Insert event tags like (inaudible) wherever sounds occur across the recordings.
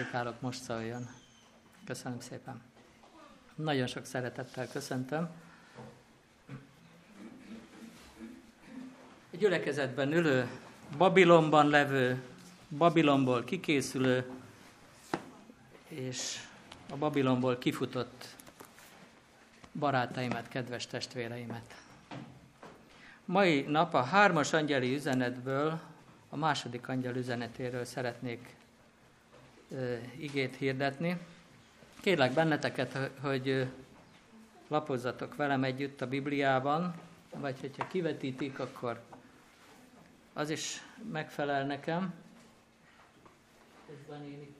prédikálok, most szóljon. Köszönöm szépen. Nagyon sok szeretettel köszöntöm. Egy gyülekezetben ülő, Babilonban levő, Babilonból kikészülő, és a Babilonból kifutott barátaimat, kedves testvéreimet. Mai nap a hármas angyeli üzenetből, a második angyel üzenetéről szeretnék igét hirdetni. Kérlek benneteket, hogy lapozzatok velem együtt a Bibliában, vagy hogyha kivetítik, akkor az is megfelel nekem. Közben én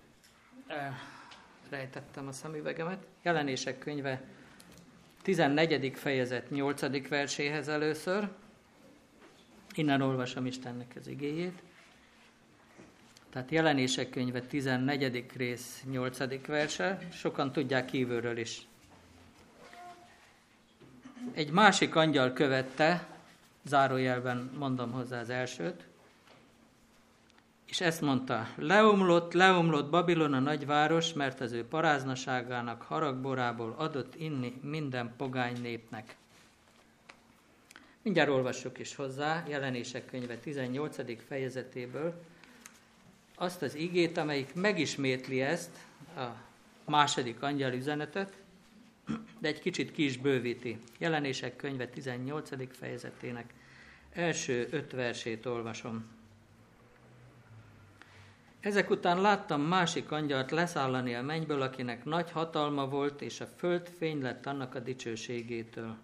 rejtettem a szemüvegemet. Jelenések könyve 14. fejezet 8. verséhez először. Innen olvasom Istennek az igéjét. Tehát jelenések könyve 14. rész 8. verse, sokan tudják kívülről is. Egy másik angyal követte, zárójelben mondom hozzá az elsőt, és ezt mondta, leomlott, leomlott Babilon a nagyváros, mert az ő paráznaságának haragborából adott inni minden pogány népnek. Mindjárt olvassuk is hozzá, jelenések könyve 18. fejezetéből, azt az igét, amelyik megismétli ezt, a második angyal üzenetet, de egy kicsit ki bővíti. Jelenések könyve 18. fejezetének első öt versét olvasom. Ezek után láttam másik angyalt leszállani a mennyből, akinek nagy hatalma volt, és a föld fény lett annak a dicsőségétől.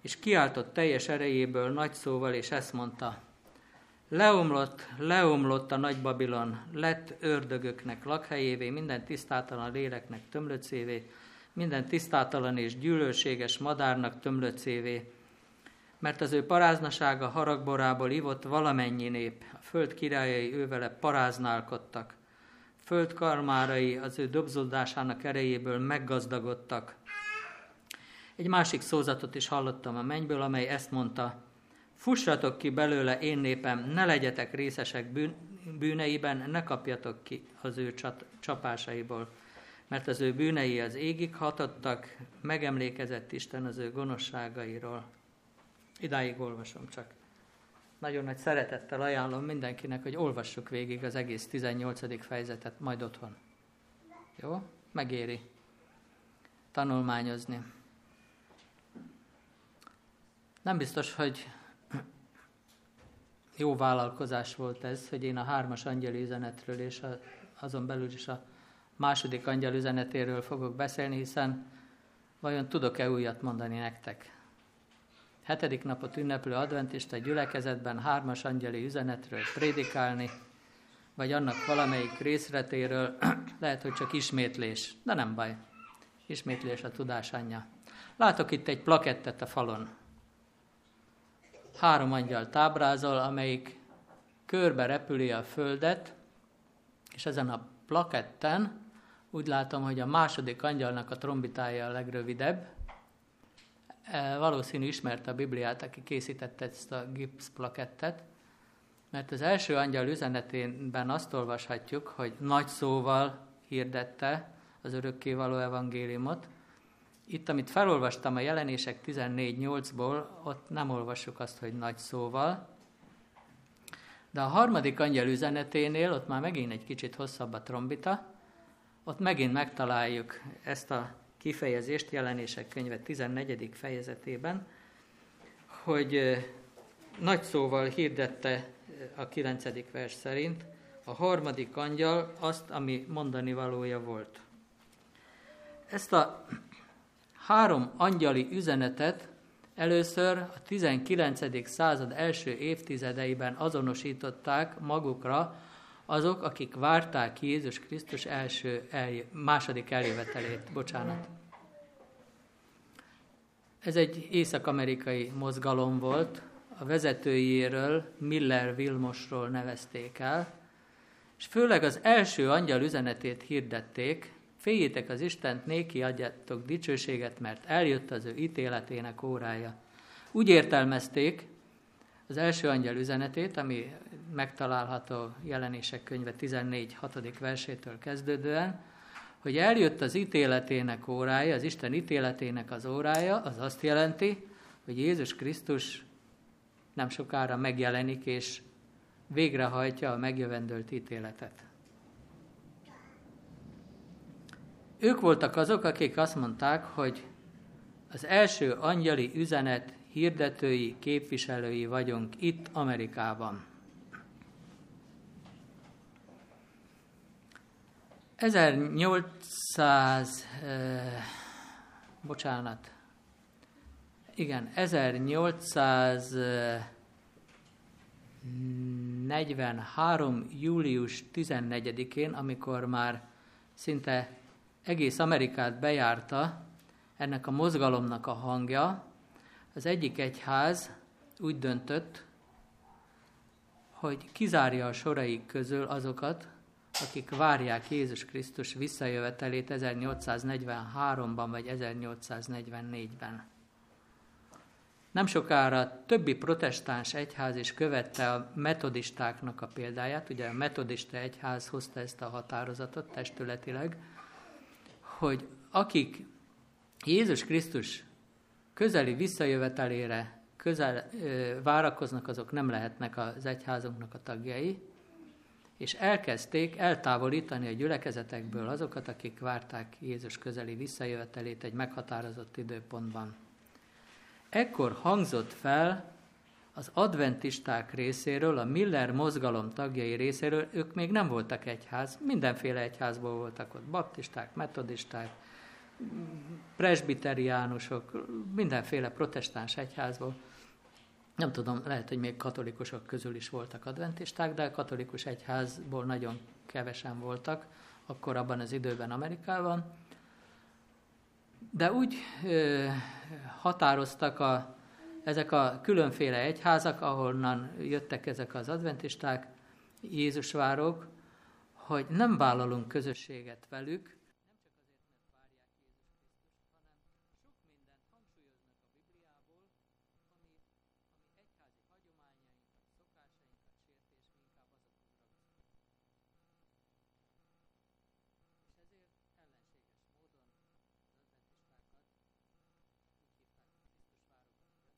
És kiáltott teljes erejéből nagy szóval, és ezt mondta, Leomlott, leomlott a nagy Babilon, lett ördögöknek lakhelyévé, minden tisztátalan léleknek tömlöcévé, minden tisztátalan és gyűlölséges madárnak tömlöcévé, mert az ő paráznasága haragborából ivott valamennyi nép, a föld királyai ővele paráználkodtak, föld karmárai az ő dobzódásának erejéből meggazdagodtak. Egy másik szózatot is hallottam a mennyből, amely ezt mondta, Fussatok ki belőle, én népem, ne legyetek részesek bűn, bűneiben, ne kapjatok ki az ő csapásaiból, mert az ő bűnei az égig hatottak, megemlékezett Isten az ő gonoszságairól. Idáig olvasom csak. Nagyon nagy szeretettel ajánlom mindenkinek, hogy olvassuk végig az egész 18. fejezetet, majd otthon. Jó? Megéri tanulmányozni. Nem biztos, hogy jó vállalkozás volt ez, hogy én a hármas angyel üzenetről és a, azon belül is a második angyel üzenetéről fogok beszélni, hiszen vajon tudok-e újat mondani nektek? Hetedik napot ünneplő adventista gyülekezetben hármas angyeli üzenetről prédikálni, vagy annak valamelyik részletéről, (clears throat) lehet, hogy csak ismétlés, de nem baj. Ismétlés a tudás anyja. Látok itt egy plakettet a falon három angyal tábrázol, amelyik körbe repüli a földet, és ezen a plaketten úgy látom, hogy a második angyalnak a trombitája a legrövidebb. E, valószínű ismerte a Bibliát, aki készítette ezt a gipsz plakettet, mert az első angyal üzenetében azt olvashatjuk, hogy nagy szóval hirdette az örökkévaló evangéliumot, itt, amit felolvastam a jelenések 14.8-ból, ott nem olvassuk azt, hogy nagy szóval, de a harmadik angyal üzeneténél, ott már megint egy kicsit hosszabb a trombita, ott megint megtaláljuk ezt a kifejezést jelenések könyve 14. fejezetében, hogy nagy szóval hirdette a 9. vers szerint a harmadik angyal azt, ami mondani valója volt. Ezt a három angyali üzenetet először a 19. század első évtizedeiben azonosították magukra azok, akik várták Jézus Krisztus első eljö, második eljövetelét. Bocsánat. Ez egy észak-amerikai mozgalom volt, a vezetőjéről, Miller Vilmosról nevezték el, és főleg az első angyal üzenetét hirdették, Féljétek az Istent, néki adjátok dicsőséget, mert eljött az ő ítéletének órája. Úgy értelmezték az első angyal üzenetét, ami megtalálható jelenések könyve 14. 6. versétől kezdődően, hogy eljött az ítéletének órája, az Isten ítéletének az órája, az azt jelenti, hogy Jézus Krisztus nem sokára megjelenik, és végrehajtja a megjövendőlt ítéletet. Ők voltak azok, akik azt mondták, hogy az első angyali üzenet hirdetői, képviselői vagyunk itt Amerikában. 1800, eh, bocsánat, igen, 1843. július 14-én, amikor már szinte egész Amerikát bejárta ennek a mozgalomnak a hangja, az egyik egyház úgy döntött, hogy kizárja a soraik közül azokat, akik várják Jézus Krisztus visszajövetelét 1843-ban vagy 1844-ben. Nem sokára többi protestáns egyház is követte a metodistáknak a példáját, ugye a metodista egyház hozta ezt a határozatot testületileg, hogy akik Jézus Krisztus közeli visszajövetelére közel ö, várakoznak, azok nem lehetnek az egyházunknak a tagjai, és elkezdték eltávolítani a gyülekezetekből azokat, akik várták Jézus közeli visszajövetelét egy meghatározott időpontban. Ekkor hangzott fel az adventisták részéről, a Miller mozgalom tagjai részéről, ők még nem voltak egyház, mindenféle egyházból voltak ott, baptisták, metodisták, presbiteriánusok, mindenféle protestáns egyházból. Nem tudom, lehet, hogy még katolikusok közül is voltak adventisták, de a katolikus egyházból nagyon kevesen voltak, akkor abban az időben Amerikában. De úgy ö, határoztak a, ezek a különféle egyházak, ahonnan jöttek ezek az adventisták, Jézusvárok, hogy nem vállalunk közösséget velük,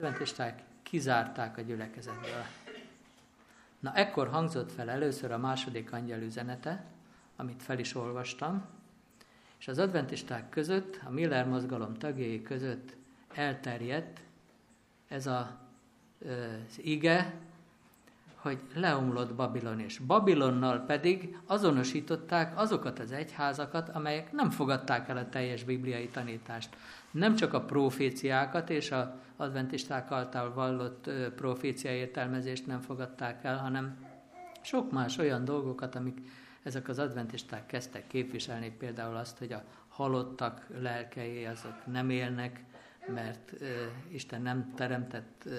adventisták kizárták a gyülekezetből. Na ekkor hangzott fel először a második angyal üzenete, amit fel is olvastam, és az adventisták között, a Miller mozgalom tagjai között elterjedt ez a, az ige, hogy leomlott Babilon, és Babilonnal pedig azonosították azokat az egyházakat, amelyek nem fogadták el a teljes bibliai tanítást. Nem csak a proféciákat és a adventisták által vallott profécia értelmezést nem fogadták el, hanem sok más olyan dolgokat, amik ezek az adventisták kezdtek képviselni, például azt, hogy a halottak lelkei azok nem élnek, mert uh, Isten nem teremtett uh,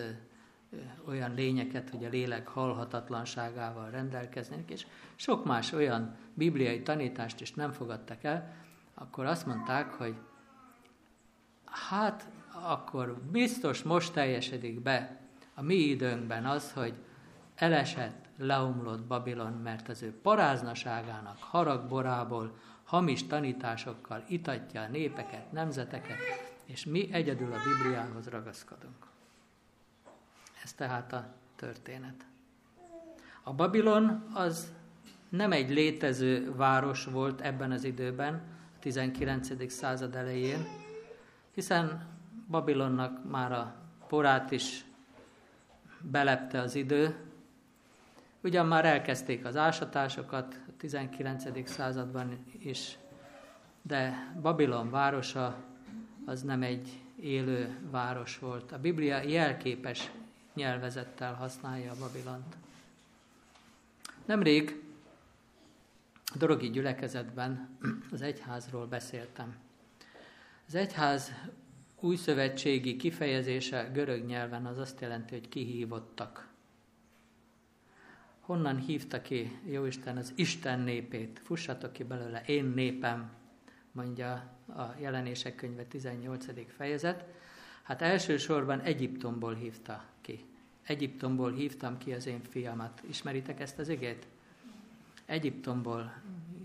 olyan lényeket, hogy a lélek halhatatlanságával rendelkeznek, és sok más olyan bibliai tanítást is nem fogadtak el, akkor azt mondták, hogy hát akkor biztos most teljesedik be a mi időnkben az, hogy elesett, leomlott Babilon, mert az ő paráznaságának haragborából, hamis tanításokkal itatja a népeket, nemzeteket, és mi egyedül a Bibliához ragaszkodunk. Ez tehát a történet. A Babilon az nem egy létező város volt ebben az időben, a 19. század elején, hiszen Babilonnak már a porát is belepte az idő. Ugyan már elkezdték az ásatásokat a 19. században is, de Babilon városa az nem egy élő város volt. A Biblia jelképes nyelvezettel használja a Babilont. Nemrég a dorogi gyülekezetben az egyházról beszéltem. Az egyház új szövetségi kifejezése görög nyelven az azt jelenti, hogy kihívottak. Honnan hívta ki Jóisten az Isten népét? Fussatok ki belőle, én népem, mondja a jelenések könyve 18. fejezet. Hát elsősorban Egyiptomból hívta ki. Egyiptomból hívtam ki az én fiamat. Ismeritek ezt az igét? Egyiptomból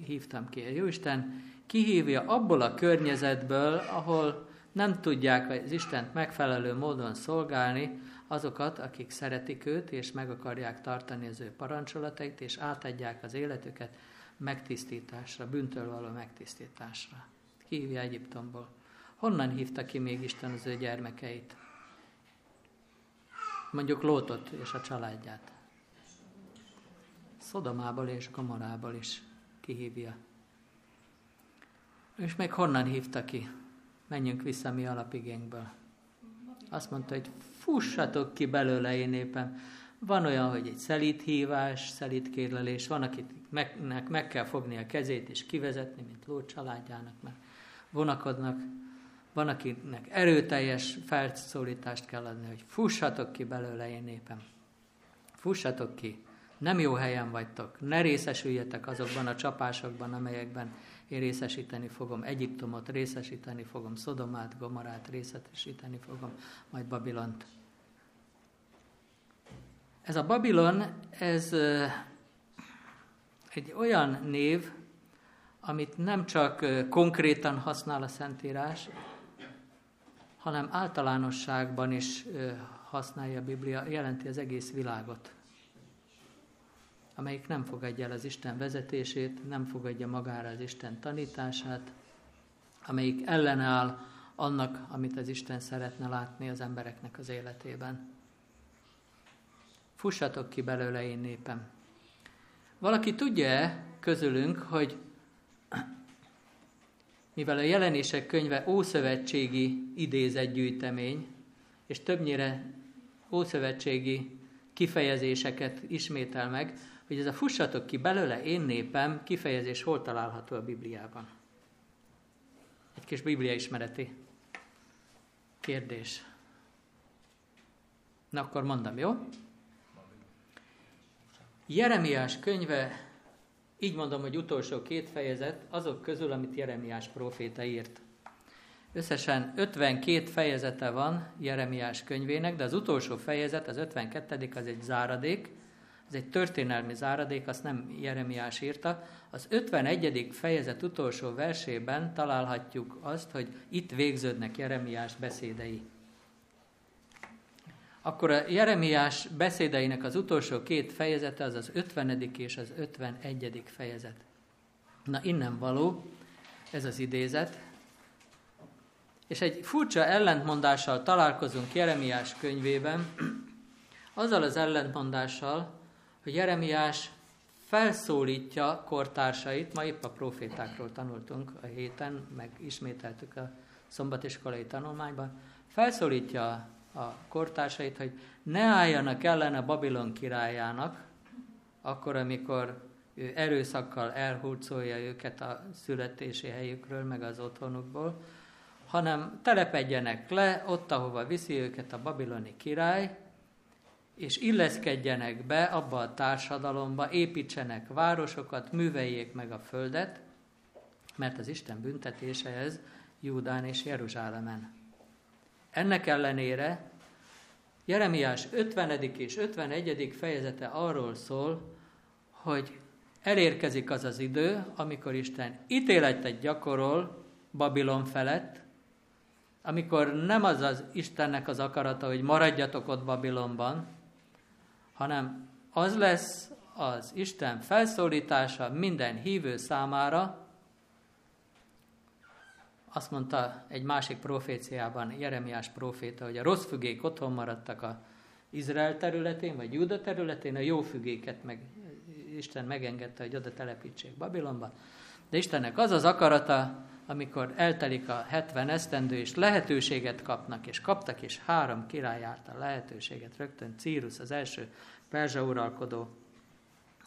hívtam ki. Jóisten kihívja abból a környezetből, ahol nem tudják az Istent megfelelő módon szolgálni, azokat, akik szeretik őt, és meg akarják tartani az ő parancsolatait, és átadják az életüket megtisztításra, bűntől való megtisztításra. Kihívja Egyiptomból. Honnan hívta ki még Isten az ő gyermekeit? Mondjuk Lótot és a családját. Szodomából és Gomorából is kihívja. És még honnan hívta ki? Menjünk vissza mi alapigénkből. Azt mondta, hogy fussatok ki belőle én éppen. Van olyan, hogy egy szelít hívás, szelít kérlelés, van, akinek meg kell fogni a kezét és kivezetni, mint Ló családjának, mert vonakodnak. Van, akinek erőteljes felszólítást kell adni, hogy fussatok ki belőle én népem. Fussatok ki. Nem jó helyen vagytok. Ne részesüljetek azokban a csapásokban, amelyekben én részesíteni fogom Egyiptomot, részesíteni fogom Szodomát, Gomorát, részesíteni fogom majd Babilont. Ez a Babilon, ez egy olyan név, amit nem csak konkrétan használ a Szentírás, hanem általánosságban is használja a Biblia, jelenti az egész világot amelyik nem fogadja el az Isten vezetését, nem fogadja magára az Isten tanítását, amelyik ellenáll annak, amit az Isten szeretne látni az embereknek az életében. Fussatok ki belőle, én népem. Valaki tudja-e közülünk, hogy mivel a jelenések könyve ószövetségi idézetgyűjtemény, és többnyire ószövetségi kifejezéseket ismétel meg, hogy ez a fussatok ki belőle én népem kifejezés hol található a Bibliában. Egy kis Biblia ismereti kérdés. Na akkor mondom, jó? Jeremiás könyve, így mondom, hogy utolsó két fejezet, azok közül, amit Jeremiás proféta írt. Összesen 52 fejezete van Jeremiás könyvének, de az utolsó fejezet, az 52. az egy záradék, ez egy történelmi záradék, azt nem Jeremiás írta. Az 51. fejezet utolsó versében találhatjuk azt, hogy itt végződnek Jeremiás beszédei. Akkor a Jeremiás beszédeinek az utolsó két fejezete az az 50. és az 51. fejezet. Na innen való ez az idézet, és egy furcsa ellentmondással találkozunk Jeremiás könyvében, azzal az ellentmondással, hogy Jeremiás felszólítja kortársait, ma épp a profétákról tanultunk a héten, meg ismételtük a szombatiskolai tanulmányban, felszólítja a kortársait, hogy ne álljanak ellen a Babilon királyának, akkor, amikor ő erőszakkal elhurcolja őket a születési helyükről, meg az otthonukból, hanem telepedjenek le ott, ahova viszi őket a babiloni király, és illeszkedjenek be abba a társadalomba, építsenek városokat, műveljék meg a földet, mert az Isten büntetése ez Júdán és Jeruzsálemen. Ennek ellenére Jeremiás 50. és 51. fejezete arról szól, hogy elérkezik az az idő, amikor Isten ítéletet gyakorol Babilon felett, amikor nem az az Istennek az akarata, hogy maradjatok ott Babilonban, hanem az lesz az Isten felszólítása minden hívő számára, azt mondta egy másik proféciában Jeremiás proféta, hogy a rossz fügék otthon maradtak a Izrael területén, vagy Júda területén, a jó fügéket meg Isten megengedte, hogy oda telepítsék Babilonba. De Istennek az az akarata, amikor eltelik a 70 esztendő, és lehetőséget kapnak, és kaptak, és három király által lehetőséget, rögtön Círus az első perzsa uralkodó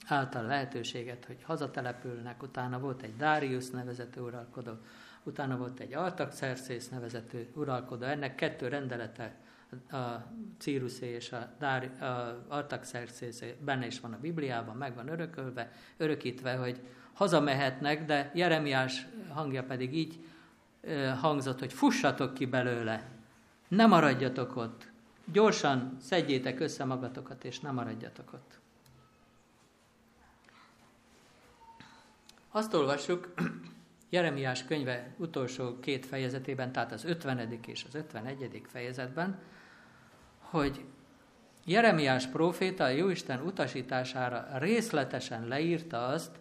által lehetőséget, hogy hazatelepülnek, utána volt egy Darius nevezető uralkodó, utána volt egy Artaxerxes nevezető uralkodó, ennek kettő rendelete, a Círuszé és a, Dári, a Artaxerxes benne is van a Bibliában, meg van örökölve, örökítve, hogy hazamehetnek, de Jeremiás hangja pedig így hangzott, hogy fussatok ki belőle, ne maradjatok ott, gyorsan szedjétek össze magatokat, és nem maradjatok ott. Azt olvassuk Jeremiás könyve utolsó két fejezetében, tehát az 50. és az 51. fejezetben, hogy Jeremiás próféta a Jóisten utasítására részletesen leírta azt,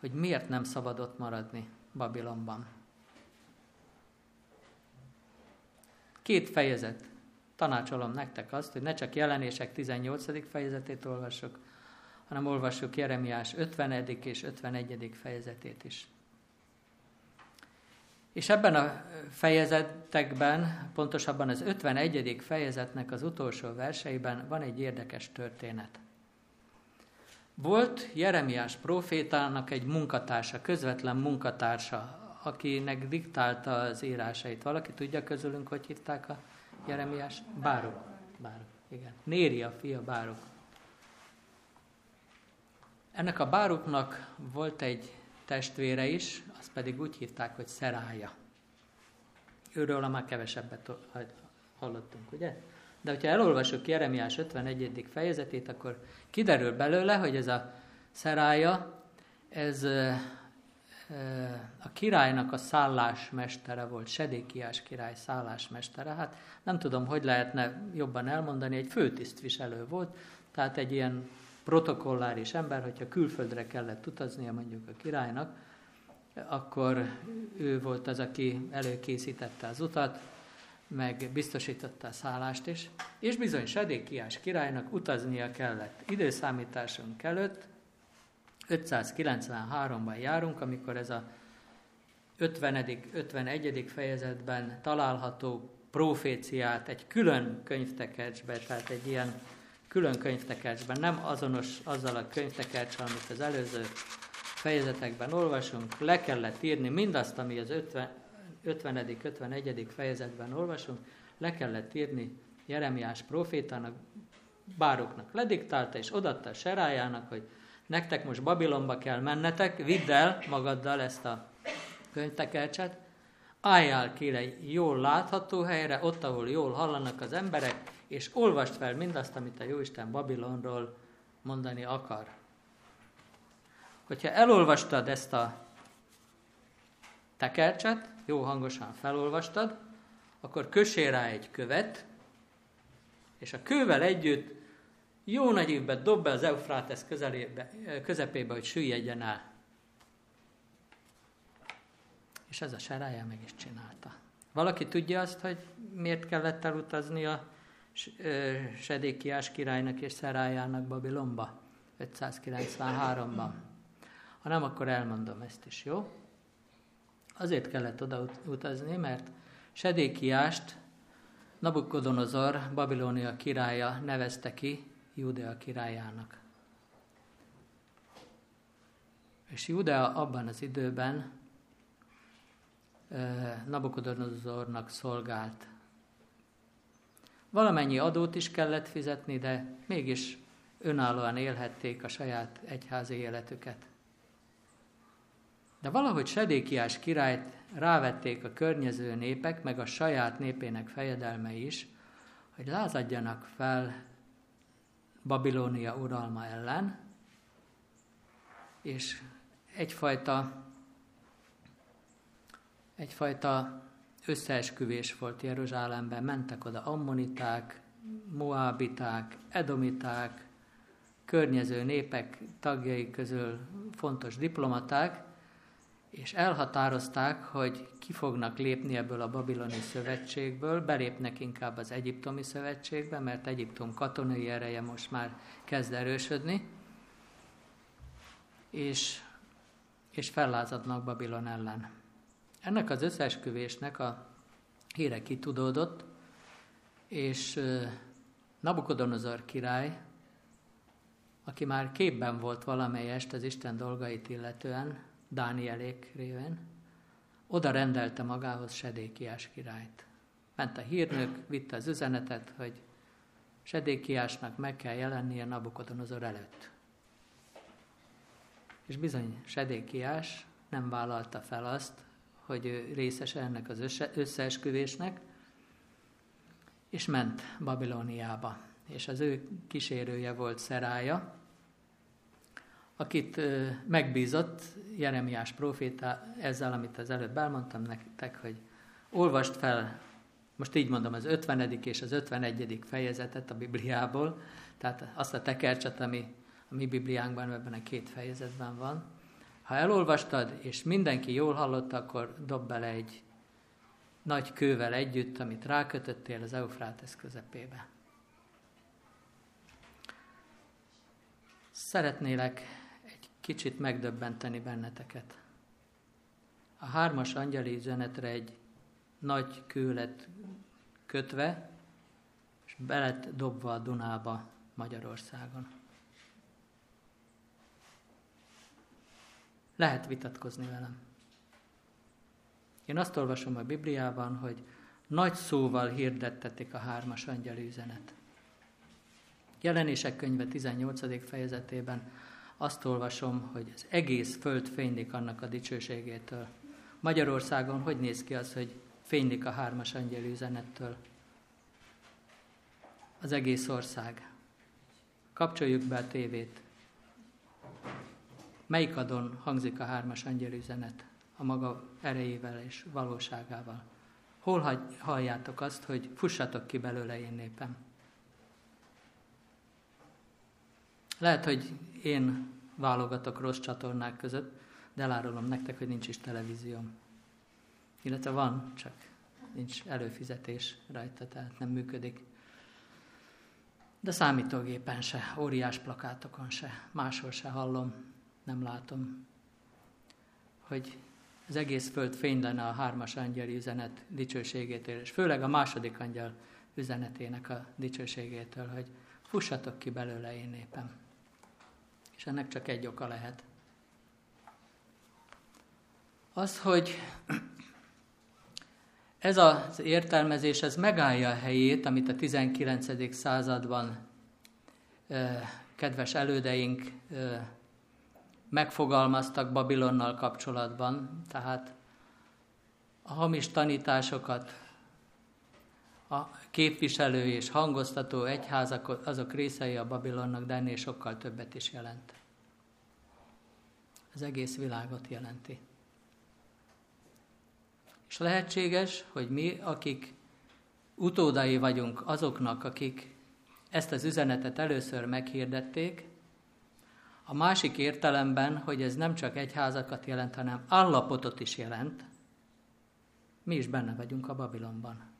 hogy miért nem szabadott maradni Babilonban. Két fejezet. Tanácsolom nektek azt, hogy ne csak jelenések 18. fejezetét olvassuk, hanem olvassuk Jeremiás 50. és 51. fejezetét is. És ebben a fejezetekben, pontosabban az 51. fejezetnek az utolsó verseiben van egy érdekes történet. Volt Jeremiás profétának egy munkatársa, közvetlen munkatársa, akinek diktálta az írásait. Valaki tudja közülünk, hogy hívták a Jeremiás? Bárok. Bárok, igen. Néri a fia Bárok. Ennek a Báruknak volt egy testvére is, azt pedig úgy hívták, hogy Szerája. Őről már kevesebbet hallottunk, ugye? De hogyha elolvasok Jeremiás 51. fejezetét, akkor kiderül belőle, hogy ez a Szerája, ez a királynak a szállásmestere volt, Sedékiás király szállásmestere. Hát nem tudom, hogy lehetne jobban elmondani, egy főtisztviselő volt, tehát egy ilyen protokolláris ember, hogyha külföldre kellett utaznia mondjuk a királynak, akkor ő volt az, aki előkészítette az utat, meg biztosította a szállást is, és bizony Sedékiás királynak utaznia kellett. Időszámításunk előtt 593-ban járunk, amikor ez a 50. 51. fejezetben található proféciát egy külön könyvtekercsbe, tehát egy ilyen külön könyvtekercsben, nem azonos azzal a könyvtekercsel, amit az előző fejezetekben olvasunk, le kellett írni mindazt, ami az 50. 50. 51. fejezetben olvasunk, le kellett írni Jeremiás profétának, bároknak lediktálta, és odatta serájának, hogy nektek most Babilonba kell mennetek, vidd el magaddal ezt a könyvtekercset, álljál ki egy jól látható helyre, ott, ahol jól hallanak az emberek, és olvast fel mindazt, amit a Jóisten Babilonról mondani akar. Hogyha elolvastad ezt a tekercset, jó hangosan felolvastad, akkor kössél rá egy követ, és a kővel együtt jó nagy évben dob be az Eufrátesz közepébe, hogy süllyedjen el. És ez a serája meg is csinálta. Valaki tudja azt, hogy miért kellett elutazni a Sedékiás királynak és Szerájának Babilonba 593-ban? Ha nem, akkor elmondom ezt is, jó? Azért kellett oda utazni, mert Sedékiást Nabukodonozor, Babilónia királya nevezte ki Judea királyának. És Judea abban az időben Nabukodonozornak szolgált. Valamennyi adót is kellett fizetni, de mégis önállóan élhették a saját egyházi életüket. De valahogy Sedékiás királyt rávették a környező népek, meg a saját népének fejedelmei is, hogy lázadjanak fel Babilónia uralma ellen, és egyfajta, egyfajta összeesküvés volt Jeruzsálemben, mentek oda ammoniták, moábiták, edomiták, környező népek tagjai közül fontos diplomaták, és elhatározták, hogy ki fognak lépni ebből a babiloni szövetségből, belépnek inkább az egyiptomi szövetségbe, mert Egyiptom katonai ereje most már kezd erősödni, és, és fellázadnak Babilon ellen. Ennek az összeesküvésnek a híre kitudódott, és Nabukodonozor király, aki már képben volt valamelyest az Isten dolgait illetően, Dánielék réven, oda rendelte magához Sedékiás királyt. Ment a hírnök, vitte az üzenetet, hogy Sedékiásnak meg kell jelennie Nabukodonozor előtt. És bizony Sedékiás nem vállalta fel azt, hogy ő részes ennek az összeesküvésnek, és ment Babilóniába. És az ő kísérője volt Szerája, akit megbízott Jeremiás proféta ezzel, amit az előbb elmondtam nektek, hogy olvast fel, most így mondom, az 50. és az 51. fejezetet a Bibliából, tehát azt a tekercset, ami a mi Bibliánkban ebben a két fejezetben van. Ha elolvastad, és mindenki jól hallotta, akkor dob bele egy nagy kővel együtt, amit rákötöttél az Eufrátesz közepébe. Szeretnélek kicsit megdöbbenteni benneteket. A hármas angyali üzenetre egy nagy kő lett kötve, és belet dobva a Dunába Magyarországon. Lehet vitatkozni velem. Én azt olvasom a Bibliában, hogy nagy szóval hirdettetik a hármas angyali üzenet. Jelenések könyve 18. fejezetében azt olvasom, hogy az egész föld fénylik annak a dicsőségétől. Magyarországon hogy néz ki az, hogy fénylik a hármas angyali üzenettől? Az egész ország. Kapcsoljuk be a tévét. Melyik adon hangzik a hármas angyali üzenet? a maga erejével és valóságával. Hol halljátok azt, hogy fussatok ki belőle én népem? Lehet, hogy én válogatok rossz csatornák között, de elárulom nektek, hogy nincs is televízióm. Illetve van, csak nincs előfizetés rajta, tehát nem működik. De számítógépen se, óriás plakátokon se, máshol se hallom, nem látom, hogy az egész föld fény lenne a hármas angyali üzenet dicsőségétől, és főleg a második angyal üzenetének a dicsőségétől, hogy fussatok ki belőle én népem. És ennek csak egy oka lehet. Az, hogy ez az értelmezés, ez megállja a helyét, amit a 19. században kedves elődeink megfogalmaztak Babilonnal kapcsolatban, tehát a hamis tanításokat a képviselő és hangoztató egyházak azok részei a Babilonnak, de ennél sokkal többet is jelent. Az egész világot jelenti. És lehetséges, hogy mi, akik utódai vagyunk azoknak, akik ezt az üzenetet először meghirdették, a másik értelemben, hogy ez nem csak egyházakat jelent, hanem állapotot is jelent, mi is benne vagyunk a Babilonban.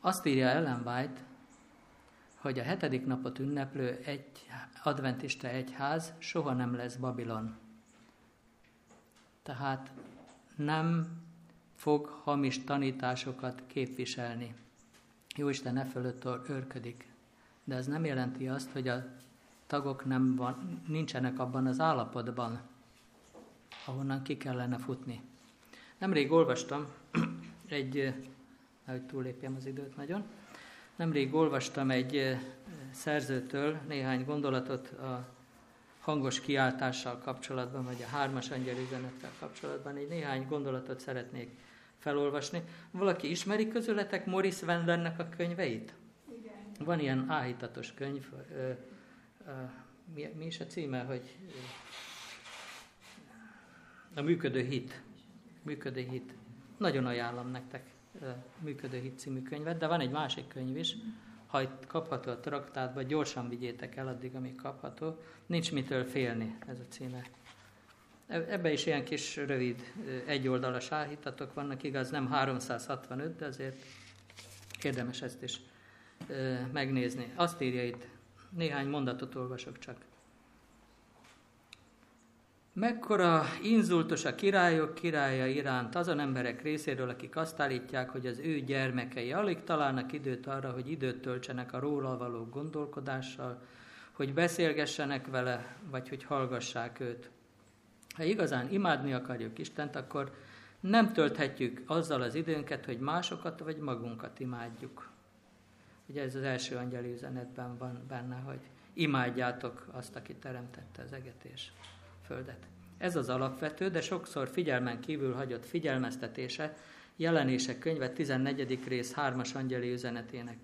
Azt írja Ellen White, hogy a hetedik napot ünneplő egy adventista egyház soha nem lesz Babilon. Tehát nem fog hamis tanításokat képviselni. Jóisten ne fölött őrködik de ez nem jelenti azt, hogy a tagok nem van, nincsenek abban az állapotban, ahonnan ki kellene futni. Nemrég olvastam egy, hogy túlépjem az időt nagyon, nemrég olvastam egy szerzőtől néhány gondolatot a hangos kiáltással kapcsolatban, vagy a hármas angyel üzenettel kapcsolatban. Egy néhány gondolatot szeretnék felolvasni. Valaki ismeri közületek Morris Wendernek a könyveit? Van ilyen áhítatos könyv, ö, ö, mi, mi is a címe, hogy a működő hit. Működő hit. Nagyon ajánlom nektek működő hit című könyvet, de van egy másik könyv is, ha itt kapható a traktátban, gyorsan vigyétek el addig, amíg kapható. Nincs mitől félni, ez a címe. E, ebbe is ilyen kis rövid, egyoldalas áhítatok vannak, igaz nem 365, de azért érdemes ezt is megnézni. Azt írja itt, néhány mondatot olvasok csak. Mekkora inzultos a királyok királya iránt azon emberek részéről, akik azt állítják, hogy az ő gyermekei alig találnak időt arra, hogy időt töltsenek a róla való gondolkodással, hogy beszélgessenek vele, vagy hogy hallgassák őt. Ha igazán imádni akarjuk Istent, akkor nem tölthetjük azzal az időnket, hogy másokat vagy magunkat imádjuk. Ugye ez az első angyali üzenetben van benne, hogy imádjátok azt, aki teremtette az eget és földet. Ez az alapvető, de sokszor figyelmen kívül hagyott figyelmeztetése jelenések könyve 14. rész 3-as angyeli üzenetének.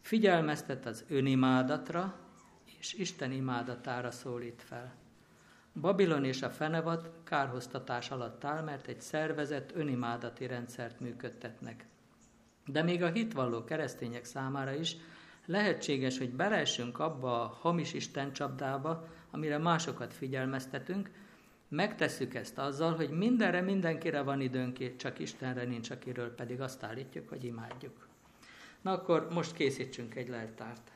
Figyelmeztet az önimádatra és Isten imádatára szólít fel. Babilon és a fenevad kárhoztatás alatt áll, mert egy szervezett önimádati rendszert működtetnek. De még a hitvalló keresztények számára is lehetséges, hogy beleessünk abba a hamis Isten csapdába, amire másokat figyelmeztetünk, megtesszük ezt azzal, hogy mindenre, mindenkire van időnk, csak Istenre nincs, akiről pedig azt állítjuk, hogy imádjuk. Na akkor most készítsünk egy leltárt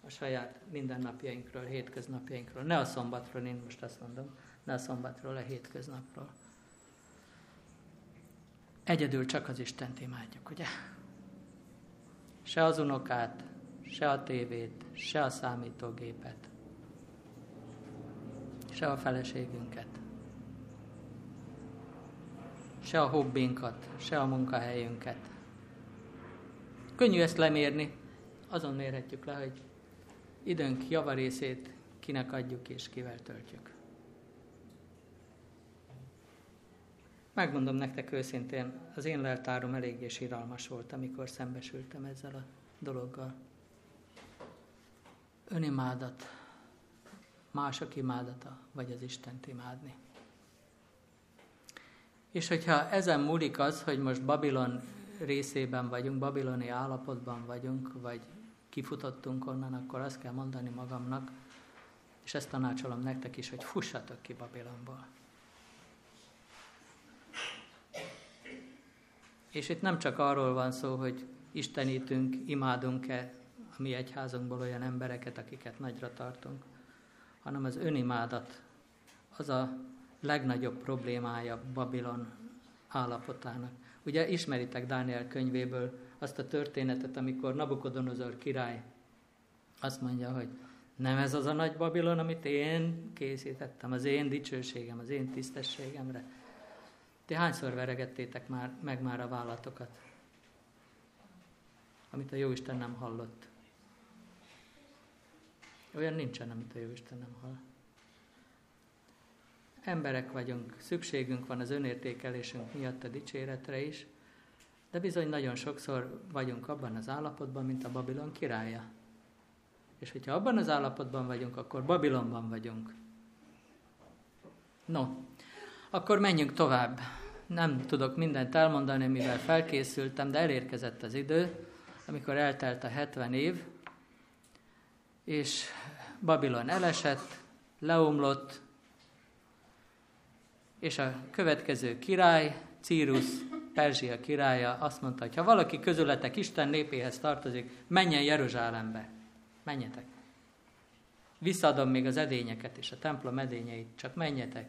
a saját mindennapjainkról, hétköznapjainkról. Ne a szombatról, én most azt mondom, ne a szombatról, a hétköznapról. Egyedül csak az Istent imádjuk, ugye? Se az unokát, se a tévét, se a számítógépet, se a feleségünket, se a hobbinkat, se a munkahelyünket. Könnyű ezt lemérni, azon mérhetjük le, hogy időnk javarészét kinek adjuk és kivel töltjük. Megmondom nektek őszintén, az én leltárom eléggé síralmas volt, amikor szembesültem ezzel a dologgal. Önimádat, mások imádata, vagy az Istent imádni. És hogyha ezen múlik az, hogy most Babilon részében vagyunk, babiloni állapotban vagyunk, vagy kifutottunk onnan, akkor azt kell mondani magamnak, és ezt tanácsolom nektek is, hogy fussatok ki Babilonból. És itt nem csak arról van szó, hogy istenítünk, imádunk-e a mi egyházunkból olyan embereket, akiket nagyra tartunk, hanem az önimádat az a legnagyobb problémája Babilon állapotának. Ugye ismeritek Dániel könyvéből azt a történetet, amikor Nabukodonozor király azt mondja, hogy nem ez az a nagy Babilon, amit én készítettem, az én dicsőségem, az én tisztességemre. Ti hányszor veregettétek már, meg már a vállatokat, amit a Jóisten nem hallott? Olyan nincsen, amit a Jóisten nem hall. Emberek vagyunk, szükségünk van az önértékelésünk miatt a dicséretre is, de bizony nagyon sokszor vagyunk abban az állapotban, mint a Babilon királya. És hogyha abban az állapotban vagyunk, akkor Babilonban vagyunk. No, akkor menjünk tovább. Nem tudok mindent elmondani, mivel felkészültem, de elérkezett az idő, amikor eltelt a 70 év, és Babilon elesett, leomlott, és a következő király, Círus, Perzsia királya azt mondta, hogy ha valaki közületek Isten népéhez tartozik, menjen Jeruzsálembe. Menjetek. Visszaadom még az edényeket és a templom edényeit, csak menjetek.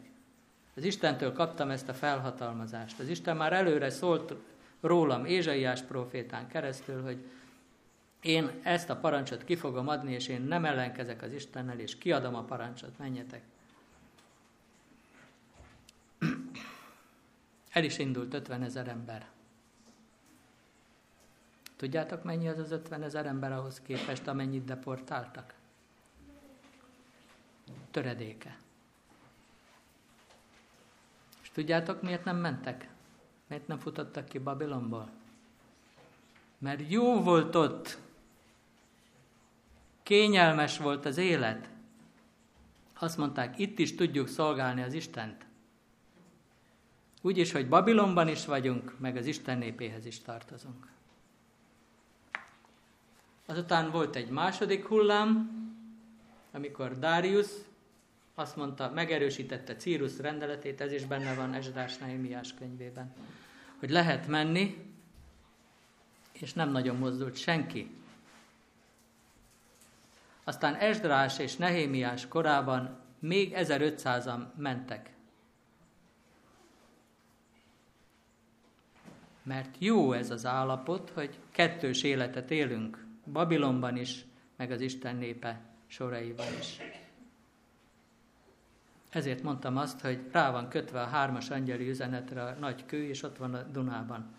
Az Istentől kaptam ezt a felhatalmazást. Az Isten már előre szólt rólam Ézsaiás profétán keresztül, hogy én ezt a parancsot ki fogom adni, és én nem ellenkezek az Istennel, és kiadom a parancsot, menjetek. El is indult 50 ezer ember. Tudjátok, mennyi az az 50 ezer ember ahhoz képest, amennyit deportáltak? Töredéke. És tudjátok, miért nem mentek? Miért nem futottak ki Babilonból? Mert jó volt ott. Kényelmes volt az élet. Azt mondták, itt is tudjuk szolgálni az Istent. Úgy is, hogy Babilonban is vagyunk, meg az Isten népéhez is tartozunk. Azután volt egy második hullám, amikor Darius azt mondta, megerősítette Círus rendeletét, ez is benne van Esdrás Nehemiás könyvében, hogy lehet menni, és nem nagyon mozdult senki. Aztán Esdrás és Nehémiás korában még 1500-an mentek. Mert jó ez az állapot, hogy kettős életet élünk, Babilonban is, meg az Isten népe soraiban is. Ezért mondtam azt, hogy rá van kötve a hármas angyali üzenetre a nagy kő, és ott van a Dunában.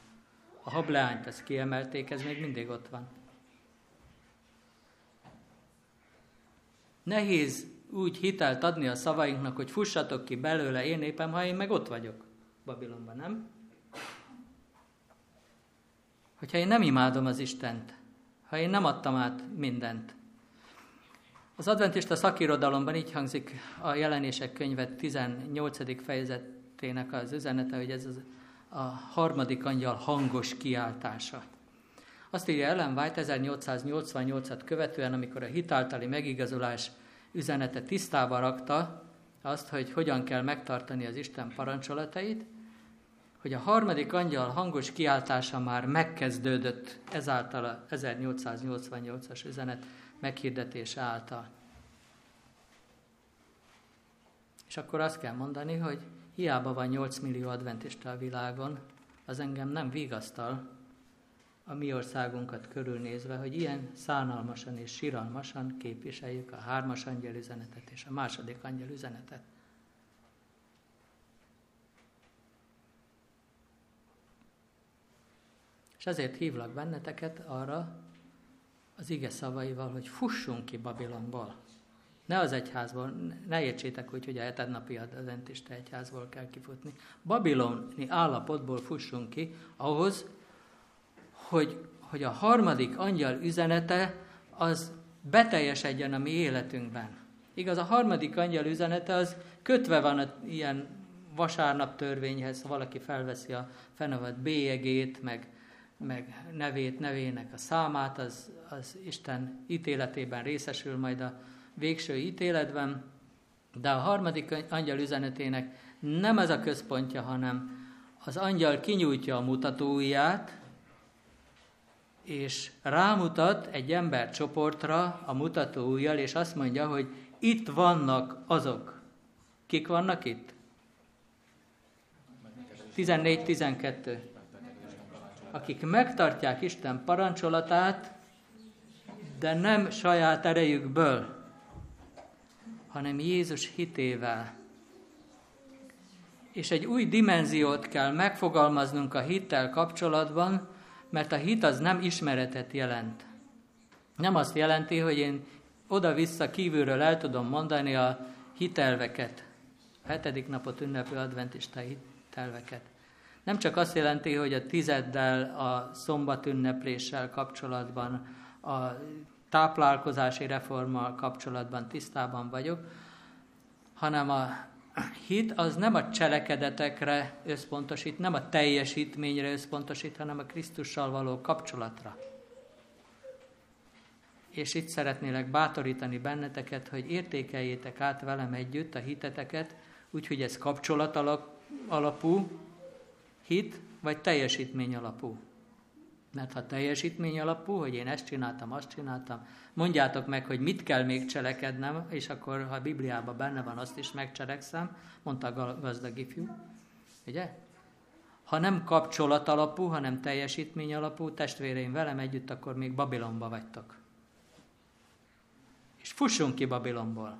A hableányt ezt kiemelték, ez még mindig ott van. Nehéz úgy hitelt adni a szavainknak, hogy fussatok ki belőle én népem, ha én meg ott vagyok Babilonban, nem? Hogyha én nem imádom az Istent, ha én nem adtam át mindent. Az adventista szakirodalomban így hangzik a jelenések könyve 18. fejezetének az üzenete, hogy ez az a harmadik angyal hangos kiáltása. Azt írja Ellen White 1888-at követően, amikor a hitáltali megigazolás üzenete tisztába rakta azt, hogy hogyan kell megtartani az Isten parancsolatait, hogy a harmadik angyal hangos kiáltása már megkezdődött ezáltal a 1888-as üzenet meghirdetése által. És akkor azt kell mondani, hogy hiába van 8 millió adventista a világon, az engem nem vigasztal a mi országunkat körülnézve, hogy ilyen szánalmasan és siralmasan képviseljük a hármas angyel üzenetet és a második angyel üzenetet. És ezért hívlak benneteket arra az ige szavaival, hogy fussunk ki Babilonból. Ne az egyházból, ne értsétek úgy, hogy a hetednapi adventista egyházból kell kifutni. Babiloni állapotból fussunk ki ahhoz, hogy, hogy a harmadik angyal üzenete az beteljesedjen a mi életünkben. Igaz, a harmadik angyal üzenete az kötve van a ilyen vasárnap törvényhez, ha valaki felveszi a fennavat bélyegét, meg meg nevét, nevének a számát, az, az Isten ítéletében részesül majd a végső ítéletben, de a harmadik angyal üzenetének nem ez a központja, hanem az angyal kinyújtja a mutatóujját, és rámutat egy ember csoportra a mutatóujjal, és azt mondja, hogy itt vannak azok. Kik vannak itt? 14-12 akik megtartják Isten parancsolatát, de nem saját erejükből, hanem Jézus hitével. És egy új dimenziót kell megfogalmaznunk a hittel kapcsolatban, mert a hit az nem ismeretet jelent. Nem azt jelenti, hogy én oda-vissza kívülről el tudom mondani a hitelveket, a hetedik napot ünneplő adventista hitelveket. Nem csak azt jelenti, hogy a tizeddel, a szombatünnepléssel kapcsolatban, a táplálkozási reformmal kapcsolatban tisztában vagyok, hanem a hit az nem a cselekedetekre összpontosít, nem a teljesítményre összpontosít, hanem a Krisztussal való kapcsolatra. És itt szeretnélek bátorítani benneteket, hogy értékeljétek át velem együtt a hiteteket, úgyhogy ez kapcsolat alapú, hit vagy teljesítmény alapú. Mert ha teljesítmény alapú, hogy én ezt csináltam, azt csináltam, mondjátok meg, hogy mit kell még cselekednem, és akkor, ha a Bibliában benne van, azt is megcselekszem, mondta a gazdag ifjú. Ugye? Ha nem kapcsolat alapú, hanem teljesítmény alapú, testvéreim velem együtt, akkor még Babilonba vagytok. És fussunk ki Babilonból.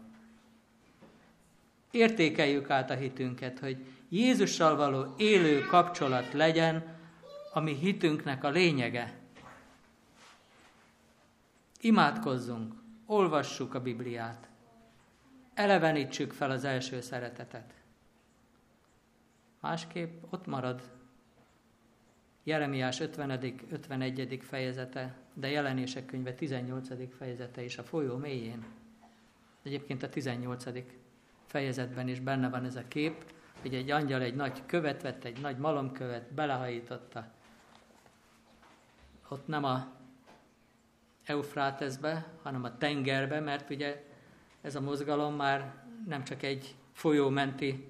Értékeljük át a hitünket, hogy Jézussal való élő kapcsolat legyen, ami hitünknek a lényege. Imádkozzunk, olvassuk a Bibliát, elevenítsük fel az első szeretetet. Másképp ott marad Jeremiás 50. 51. fejezete, de jelenések könyve 18. fejezete is a folyó mélyén. Egyébként a 18. fejezetben is benne van ez a kép, hogy egy angyal egy nagy követ vett, egy nagy malomkövet, belehajította. Ott nem a Eufráteszbe, hanem a tengerbe, mert ugye ez a mozgalom már nem csak egy folyómenti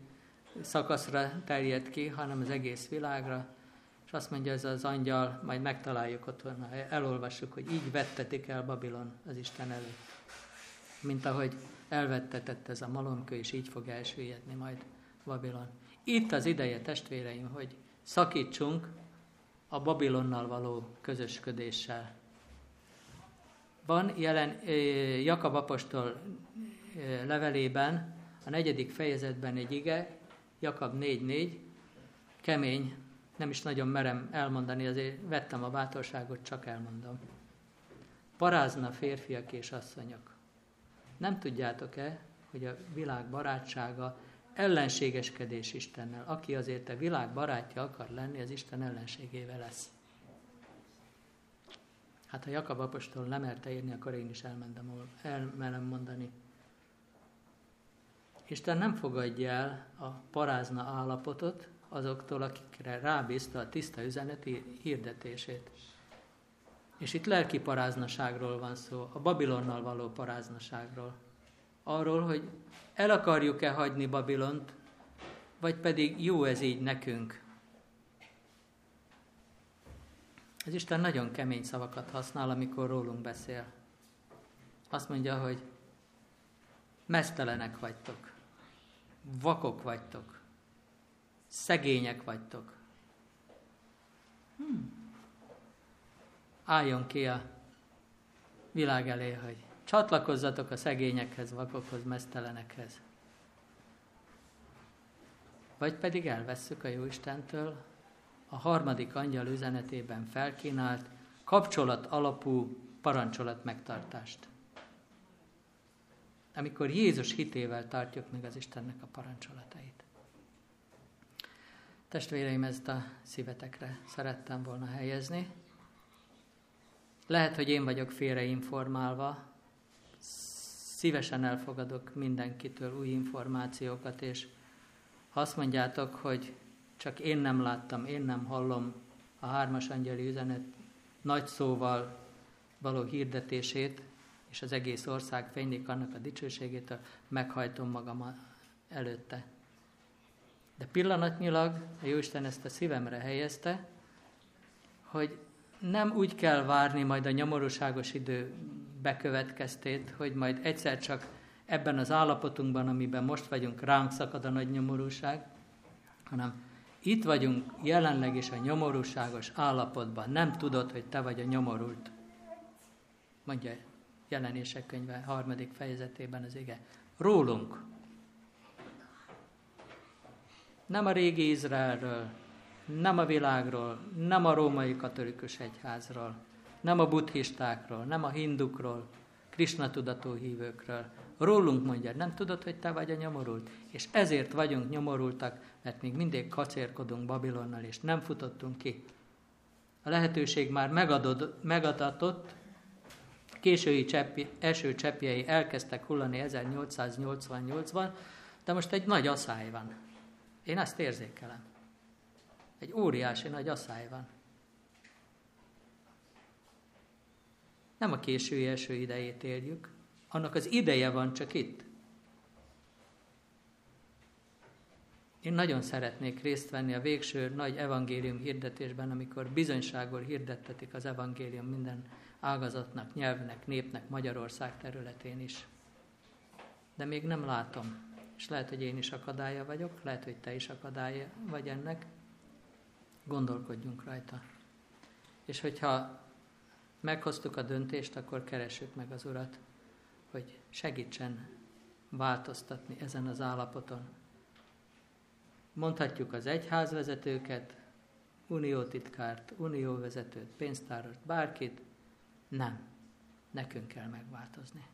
szakaszra terjed ki, hanem az egész világra. És azt mondja ez az angyal, majd megtaláljuk otthon, ha elolvassuk, hogy így vettetik el Babilon az Isten előtt. Mint ahogy elvettetett ez a malomkő, és így fog elsüllyedni majd. Babilon. Itt az ideje, testvéreim, hogy szakítsunk a Babilonnal való közösködéssel. Van jelen Jakab apostol levelében, a negyedik fejezetben egy ige, Jakab 4.4, kemény, nem is nagyon merem elmondani, azért vettem a bátorságot, csak elmondom. Parázna férfiak és asszonyok. Nem tudjátok-e, hogy a világ barátsága ellenségeskedés Istennel. Aki azért a világ barátja akar lenni, az Isten ellenségével lesz. Hát ha Jakab apostol nem merte írni, akkor én is elmentem, elmenem mondani. Isten nem fogadja el a parázna állapotot azoktól, akikre rábízta a tiszta üzeneti hirdetését. És itt lelki paráznaságról van szó, a Babilonnal való paráznaságról. Arról, hogy el akarjuk-e hagyni Babilont, vagy pedig jó ez így nekünk. Az Isten nagyon kemény szavakat használ, amikor rólunk beszél. Azt mondja, hogy mesztelenek vagytok, vakok vagytok, szegények vagytok. Hmm. Álljon ki a világ elé, hogy csatlakozzatok a szegényekhez, vakokhoz, mesztelenekhez. Vagy pedig elvesszük a Jóistentől a harmadik angyal üzenetében felkínált kapcsolat alapú parancsolat megtartást. Amikor Jézus hitével tartjuk meg az Istennek a parancsolatait. Testvéreim, ezt a szívetekre szerettem volna helyezni. Lehet, hogy én vagyok félreinformálva, szívesen elfogadok mindenkitől új információkat, és ha azt mondjátok, hogy csak én nem láttam, én nem hallom a hármas angyali üzenet nagy szóval való hirdetését, és az egész ország fénylik annak a dicsőségét, meghajtom magam előtte. De pillanatnyilag a Jóisten ezt a szívemre helyezte, hogy nem úgy kell várni majd a nyomorúságos idő bekövetkeztét, hogy majd egyszer csak ebben az állapotunkban, amiben most vagyunk, ránk szakad a nagy nyomorúság, hanem itt vagyunk jelenleg is a nyomorúságos állapotban. Nem tudod, hogy te vagy a nyomorult. Mondja jelenések könyve harmadik fejezetében az ige. Rólunk. Nem a régi Izraelről, nem a világról, nem a római katolikus egyházról, nem a buddhistákról, nem a hindukról, Krishna tudatú hívőkről. Rólunk mondja, nem tudod, hogy te vagy a nyomorult? És ezért vagyunk nyomorultak, mert még mindig kacérkodunk Babilonnal, és nem futottunk ki. A lehetőség már megadod, megadatott, késői cseppi, eső cseppjei elkezdtek hullani 1888-ban, de most egy nagy asszály van. Én ezt érzékelem. Egy óriási nagy asszály van. Nem a késői eső idejét éljük, annak az ideje van csak itt. Én nagyon szeretnék részt venni a végső nagy evangélium hirdetésben, amikor bizonyságból hirdettetik az evangélium minden ágazatnak, nyelvnek, népnek Magyarország területén is. De még nem látom. És lehet, hogy én is akadálya vagyok, lehet, hogy te is akadálya vagy ennek. Gondolkodjunk rajta. És hogyha meghoztuk a döntést, akkor keressük meg az Urat, hogy segítsen változtatni ezen az állapoton. Mondhatjuk az egyházvezetőket, uniótitkárt, unióvezetőt, pénztárat, bárkit. Nem. Nekünk kell megváltozni.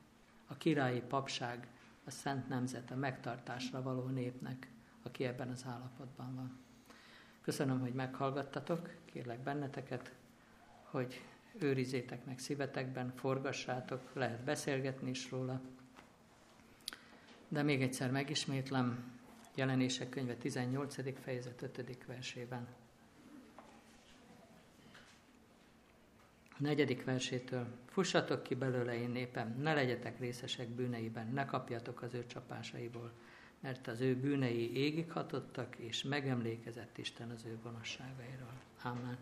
A királyi papság, a szent nemzet, a megtartásra való népnek, aki ebben az állapotban van. Köszönöm, hogy meghallgattatok, kérlek benneteket, hogy őrizétek meg szívetekben, forgassátok, lehet beszélgetni is róla. De még egyszer megismétlem, jelenések könyve 18. fejezet 5. versében. A negyedik versétől, fussatok ki belőle én népem, ne legyetek részesek bűneiben, ne kapjatok az ő csapásaiból, mert az ő bűnei égig hatottak, és megemlékezett Isten az ő gonoszságairól. Amen.